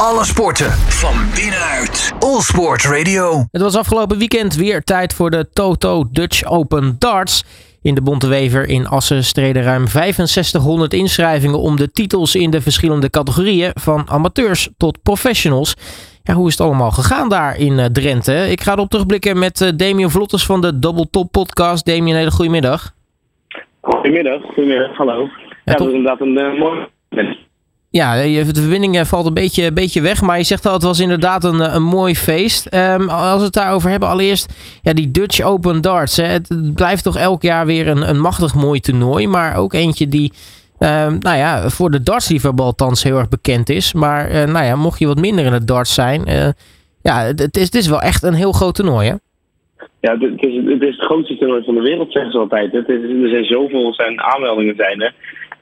Alle sporten van binnenuit. All Sport Radio. Het was afgelopen weekend weer tijd voor de Toto Dutch Open Darts. In de Bonte Wever in Assen streden ruim 6500 inschrijvingen om de titels in de verschillende categorieën, van amateurs tot professionals. Ja, hoe is het allemaal gegaan daar in eh, Drenthe? Ik ga erop terugblikken met uh, Damien Vlotters van de Double Top Podcast. Damien, een hele goede middag. Goedemiddag, goedemiddag, hallo. Ja, Ja, dat is inderdaad een uh, mooi Ja, de verbinding eh, valt een beetje, beetje weg, maar je zegt al, het was inderdaad een, eh, een mooi feest. Ehm, als we het daarover hebben, allereerst ja, die Dutch Open Darts. Hè, het blijft toch elk jaar weer een, een machtig mooi toernooi, maar ook eentje die, ehm, nou ja, voor de dartsliefhebber althans heel erg bekend is. Maar eh, nou ja, mocht je wat minder in het darts zijn, ja, het, is, is wel echt een heel groot toernooi, hè? Ja, het het is, het is het grootste toernooi van de wereld, zeggen ze altijd. Het is, er zijn zoveel zijn aanmeldingen zijn er.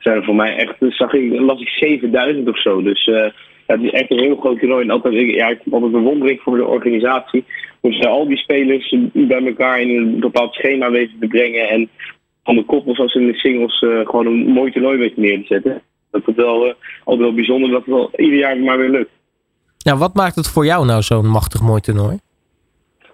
Zijn er voor mij echt, zag ik, las ik 7000 of zo. Dus eh, ja, het is echt een heel groot toernooi. En altijd, ja, ik heb altijd bewondering voor de organisatie. Hoe ze al die spelers bij elkaar in een bepaald schema weten te brengen. En van de koppels als in de singles eh, gewoon een mooi toernooi weten neer te zetten. Dat is wel, eh, altijd wel bijzonder dat het wel ieder jaar maar weer lukt. Nou, wat maakt het voor jou nou zo'n machtig mooi toernooi?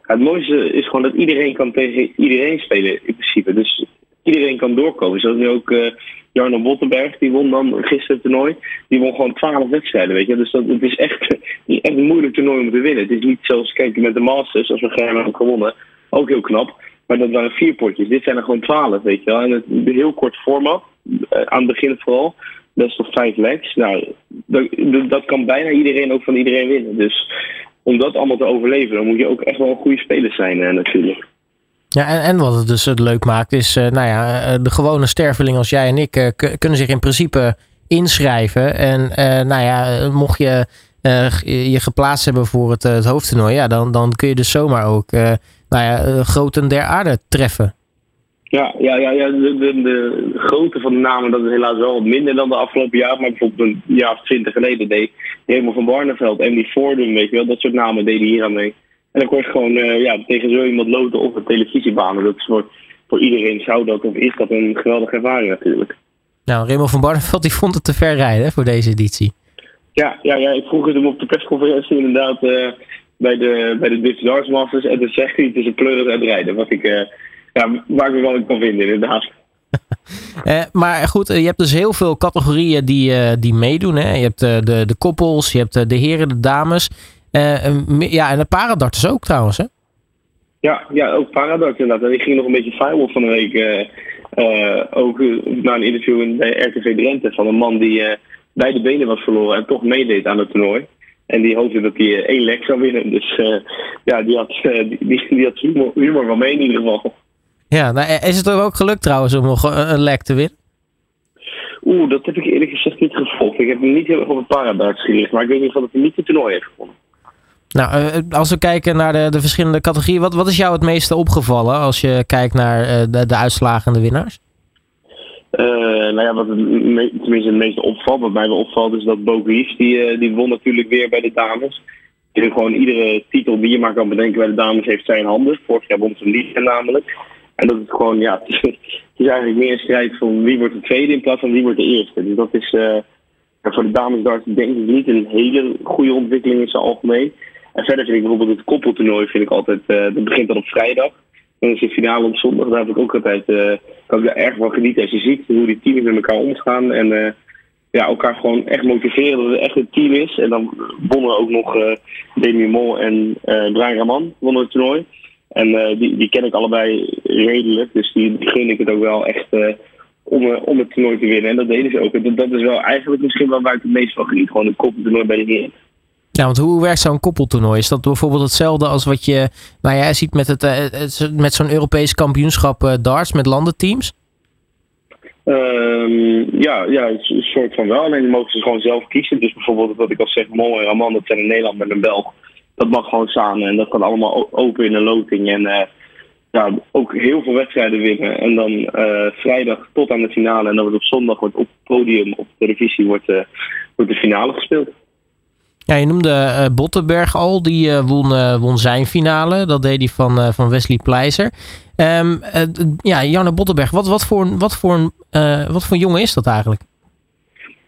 Het mooiste is gewoon dat iedereen kan tegen iedereen spelen in principe. Dus iedereen kan doorkomen. Zoals nu ook eh Jarno Bottenberg, die won dan gisteren het toernooi. Die won gewoon 12 wedstrijden, weet je. Dus dat, het is echt, echt een moeilijk toernooi om te winnen. Het is niet zoals, kijk, met de Masters, als we Germ hebben gewonnen, ook heel knap. Maar dat waren vier potjes. Dit zijn er gewoon 12, weet je wel. En het een heel kort format, eh, aan het begin vooral. Best of vijf legs. Nou, dat, dat kan bijna iedereen ook van iedereen winnen. Dus om dat allemaal te overleven, dan moet je ook echt wel een goede speler zijn eh, natuurlijk. Ja, en, en wat het dus leuk maakt is, eh, nou ja, eh, de gewone sterveling als jij en ik eh, kunnen zich in principe inschrijven. En nou ja, mocht je je geplaatst hebben voor het, het hoofdtoernooi, ja, dan, dan kun je dus zomaar ook, nou ja, groten der aarde treffen. Ja, ja, ja, ja de, de, de grootte van de namen dat is helaas wel wat minder dan de afgelopen jaar. Maar bijvoorbeeld een jaar of twintig geleden deed Raymond van Barneveld, Emily Fordham, weet je wel, dat soort namen deden hier aan mee. En dan kon je gewoon eh, ja, tegen zo iemand loten op een televisiebanen. Dat is voor, voor iedereen zou dat of is dat een geweldige ervaring natuurlijk. Nou, Raymond van Barneveld die vond het te ver rijden hè, voor deze editie. Ja, ja, ja, ik vroeg het hem op de persconferentie inderdaad eh, bij de, bij de Dutch Darts Masters. En toen zegt hij, het is een pleuris uit rijden. Wat ik, eh, ja, waar ik me wel in kan vinden inderdaad. Eh, maar goed, je hebt dus heel veel categorieën die, die meedoen. Hè? Je hebt de, de koppels, je hebt de heren, de dames. Eh, ja, en de paradarters ook trouwens, hè? Ja, ja, ook Paradox inderdaad. En ik ging nog een beetje firewall van de week. eh, eh, ook naar een interview in, bij RTV Drenthe van een man die beide benen was verloren en toch meedeed aan het toernooi. En die hoopte dat hij één lek zou winnen. Dus ja, die had, die, die, die had humor, humor wel mee in ieder geval. Ja, nou, is het er ook gelukt trouwens om nog een, een lek te winnen? Oeh, dat heb ik eerlijk gezegd niet gevolgd. Ik heb hem niet heel erg op het Paradox gericht. Maar ik weet niet of dat hij niet het toernooi heeft gewonnen. Nou, eh, als we kijken naar de, de verschillende categorieën, wat, wat is jou het meeste opgevallen als je kijkt naar eh, de, de uitslagen en de winnaars? Eh, nou ja, wat het me- tenminste het meeste opvalt, wat mij wel opvalt, is dat Bo Greaves, die, eh, die won natuurlijk weer bij de dames. Die gewoon iedere titel die je maar kan bedenken bij de dames heeft zij in handen. Vorig jaar won ze namelijk. En dat is gewoon, ja, het is, eigenlijk meer een strijd van wie wordt de tweede in plaats van wie wordt de eerste. Dus dat is eh, voor de dames darts denk ik niet een hele goede ontwikkeling in zijn algemeen. En verder vind ik bijvoorbeeld het koppeltoernooi vind ik altijd, eh, dat begint dan op vrijdag. Dan is de finale op zondag. Daar heb ik ook altijd, eh, kan ik daar erg van genieten. Als je ziet hoe die teams met elkaar omgaan en eh, ja, elkaar gewoon echt motiveren dat het echt een team is. En dan wonnen ook nog eh Demi Mol en eh Brian Raman wonnen het toernooi. En eh, die, die ken ik allebei redelijk, dus die, die gun ik het ook wel echt eh, om, eh, om het toernooi te winnen. En dat deden ze ook. En dat, is wel eigenlijk misschien wel waar ik het meest van geniet. Gewoon een koppeltoernooi bij de heren. Ja, want hoe werkt zo'n koppeltoernooi? Is dat bijvoorbeeld hetzelfde als wat je nou ja, ziet met, het, eh, met zo'n Europees kampioenschap eh, darts met landenteams? Ehm, ja, ja, een soort van wel. Alleen mogen ze gewoon zelf kiezen. Dus bijvoorbeeld wat ik al zeg, Mol en Raman, dat zijn in Nederland met een Belg. Dat mag gewoon samen en dat kan allemaal open in een loting. En eh, ja, ook heel veel wedstrijden winnen. En dan vrijdag tot aan de finale. En dan wordt op zondag wordt op het podium op televisie wordt, wordt de finale gespeeld. Ja, je noemde eh, Bottenberg al, die eh, won, eh, won zijn finale. Dat deed hij van, van Wesley Pleiser. Ehm, eh, ja, Janne Bottenberg, wat, wat, voor, wat, voor wat voor jongen is dat eigenlijk?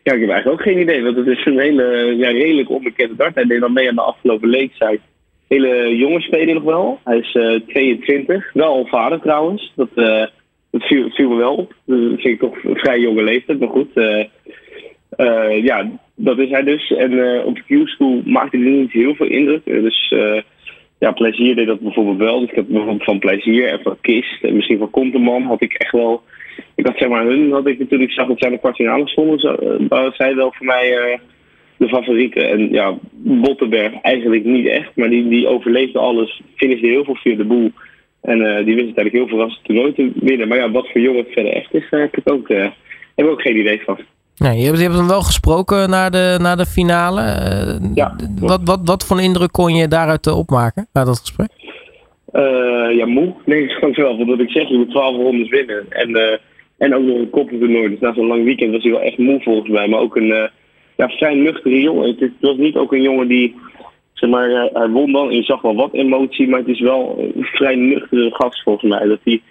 Ja, ik heb eigenlijk ook geen idee, want het is een hele ja, redelijk onbekende dart. Hij deed dan mee aan de afgelopen leeftijd. Hele jonge speler nog wel. Hij is uh, 22, wel al vader trouwens. Dat, dat viel, viel, wel op. Dat vind ik toch een vrij jonge leeftijd, maar goed. Uh, ja, dat is hij dus. En op de Q-school maakte hij niet heel veel indruk. dus ja, plezier deed dat bijvoorbeeld wel. Dus ik heb bijvoorbeeld van plezier en van Kist en misschien van Konteman had ik echt wel ik had zeg maar hun, had ik natuurlijk zag dat zij de kwartfinale stonden, waren zij wel voor mij de favorieten. En ja, Bottenberg eigenlijk niet echt, maar die, die overleefde alles, finishte heel veel via de boel. En die wist het eigenlijk heel verrassend toernooi te winnen. Maar ja, wat voor jongen het verder echt is, uh, heb ik ook, heb ik ook geen idee van. Nee, je hebt, je hebt hem wel gesproken na de, na de finale. ja, wat, wat, wat voor indruk kon je daaruit opmaken, na dat gesprek? ja, moe. Nee, gewoon wel. Want wat ik zeg, je moet 12 rondes winnen. En en ook nog een koppeltoernooi. Dus na zo'n lang weekend was hij wel echt moe volgens mij. Maar ook een ja, vrij nuchtere jongen. Het, het, was niet ook een jongen die, zeg maar, hij, hij won dan. En je zag wel wat emotie. Maar het is wel een vrij nuchtere gast volgens mij. Dat hij,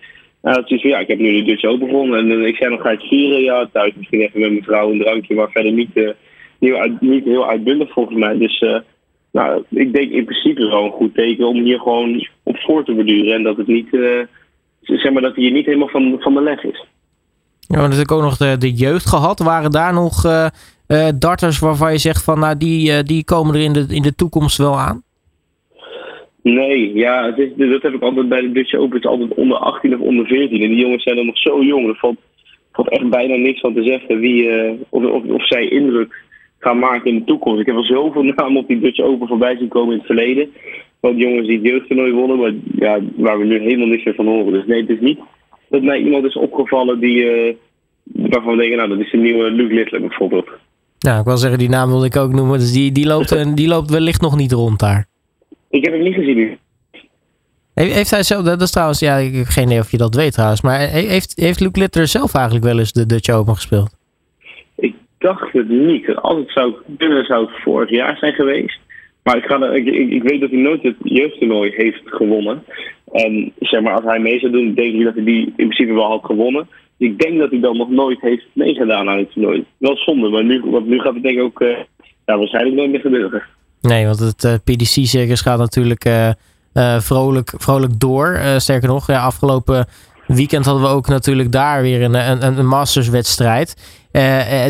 uh, dat is ja, ik heb nu de Dutch Open begonnen. En uh, ik zei nog, ga het vieren? Ja, thuis misschien even met mijn vrouw een drankje. Maar verder niet, uh, niet, niet heel uitbundig volgens mij. Dus nou, ik denk in principe wel een goed teken om hier gewoon op voor te beduren. En dat het niet, zeg maar, dat hij hier niet helemaal van, van de leg is. Ja, maar natuurlijk ook nog de, de jeugd gehad. Waren daar nog darters waarvan je zegt van nou die, die komen er in de, in de toekomst wel aan? Nee, ja, het is, dat heb ik altijd bij de Dutch Open. Het is altijd onder 18 of onder 14. En die jongens zijn dan nog zo jong. Er valt, valt echt bijna niks van te zeggen wie, of, of, of zij indruk gaan maken in de toekomst. Ik heb al zoveel namen op die Dutch Open voorbij zien komen in het verleden. Van jongens die het jeugdtoernooi wonnen, maar ja, waar we nu helemaal niks meer van horen. Dus nee, het is niet dat mij iemand is opgevallen die, uh, waarvan we denken, nou, dat is de nieuwe Luke Littler bijvoorbeeld. Nou, ik wil zeggen, die naam wil ik ook noemen. Dus die, die, loopt, die loopt wellicht nog niet rond daar. Ik heb hem niet gezien nu. Heeft hij zelf, dat is trouwens, ja, ik heb geen idee of je dat weet trouwens, maar heeft, heeft Luke Littler zelf eigenlijk wel eens de Dutch Open gespeeld? Ik dacht het niet. Als het zou kunnen, zou het vorig jaar zijn geweest. Maar ik, ga, ik, ik, ik weet dat hij nooit het jeugdtoernooi heeft gewonnen. En zeg maar, als hij mee zou doen, denk ik dat hij die in principe wel had gewonnen. Dus ik denk dat hij dan nog nooit heeft meegedaan aan het toernooi. Wel zonde, maar nu, want nu gaat het denk ik ook uh, ja, waarschijnlijk nooit meer gebeuren. Nee, want het uh, PDC-circus gaat natuurlijk uh, vrolijk, vrolijk door. sterker nog, ja, afgelopen weekend hadden we ook natuurlijk daar weer een, een, een Masters-wedstrijd.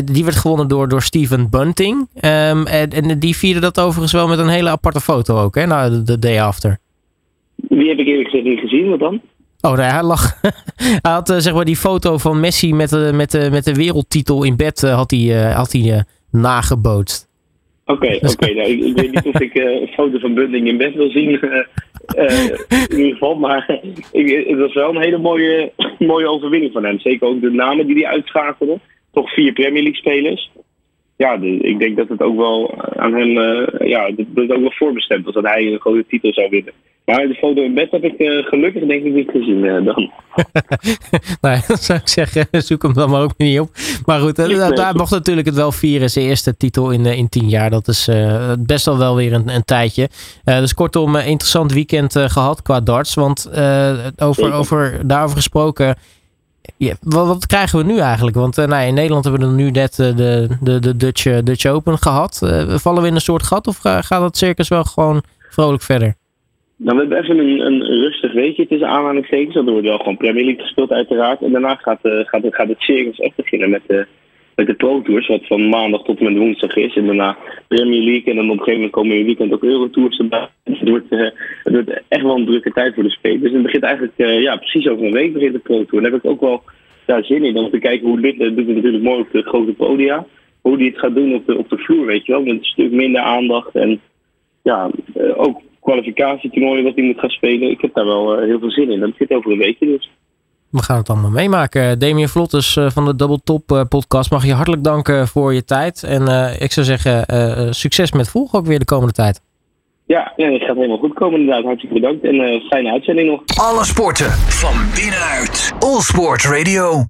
die werd gewonnen door, door Steven Bunting. Um, en, en, die vierde dat overigens wel met een hele aparte foto ook, hè, nou, de, de day after. Die heb ik eerlijk gezegd niet gezien, wat dan? Oh, nee, hij lag. hij had uh, zeg maar die foto van Messi met, uh, met, uh, met de wereldtitel in bed had hij, had hij nagebootst. Oké, oké. Nou, ik, ik, weet niet of ik een foto van Bunting in bed wil zien. in ieder geval, maar ik, het was wel een hele mooie, mooie overwinning van hem. Zeker ook de namen die hij uitschakelde. Toch vier Premier League spelers. Ja, de, ik denk dat het ook wel aan hem, ja, dat, dat ook wel voorbestemd was dat hij een grote titel zou winnen. Maar de foto in bed heb ik uh, gelukkig denk ik niet gezien uh, dan. nou, dan zou ik zeggen, zoek hem dan maar ook niet op. Maar goed, uh, daar mocht natuurlijk het wel vieren. Zijn eerste titel in, in tien jaar. Dat is best wel wel weer een, een tijdje. dus kortom, interessant weekend gehad qua darts. Want over, over, daarover gesproken... Ja, wat, wat, krijgen we nu eigenlijk? Want nou, in Nederland hebben we nu net de, de, de Dutch, Dutch Open gehad. vallen we in een soort gat of gaat het circus wel gewoon vrolijk verder? Nou, we hebben even een, een rustig weekje tussen aanhalingstekens. Er wordt wel gewoon Premier League gespeeld uiteraard. En daarna gaat, uh, gaat, gaat het circus echt beginnen met de, met de Pro Tours. Wat van maandag tot en met woensdag is. En daarna Premier League. En dan op een gegeven moment komen in weekend ook Eurotours erbij. Het wordt, uh, het wordt echt wel een drukke tijd voor de spelers. Dus het begint eigenlijk ja, precies over een week begint de Pro Tour. En daar heb ik ook wel zin in. Om te kijken hoe dit doet het natuurlijk mooi op de grote podia. Hoe die het gaat doen op de, op de vloer, weet je wel. Met een stuk minder aandacht. En ja, ook kwalificatietoernooien wat hij moet gaan spelen. Ik heb daar wel uh, heel veel zin in. Dat zit over een weekje dus. We gaan het allemaal meemaken. Damien Vlottes uh, van de Double Top uh, podcast. Mag je hartelijk danken voor je tijd. En ik zou zeggen, succes met volgen ook weer de komende tijd. Ja, ja, het gaat helemaal goed komen inderdaad. Hartstikke bedankt en fijne uitzending nog. Alle sporten van binnenuit. All Sport Radio.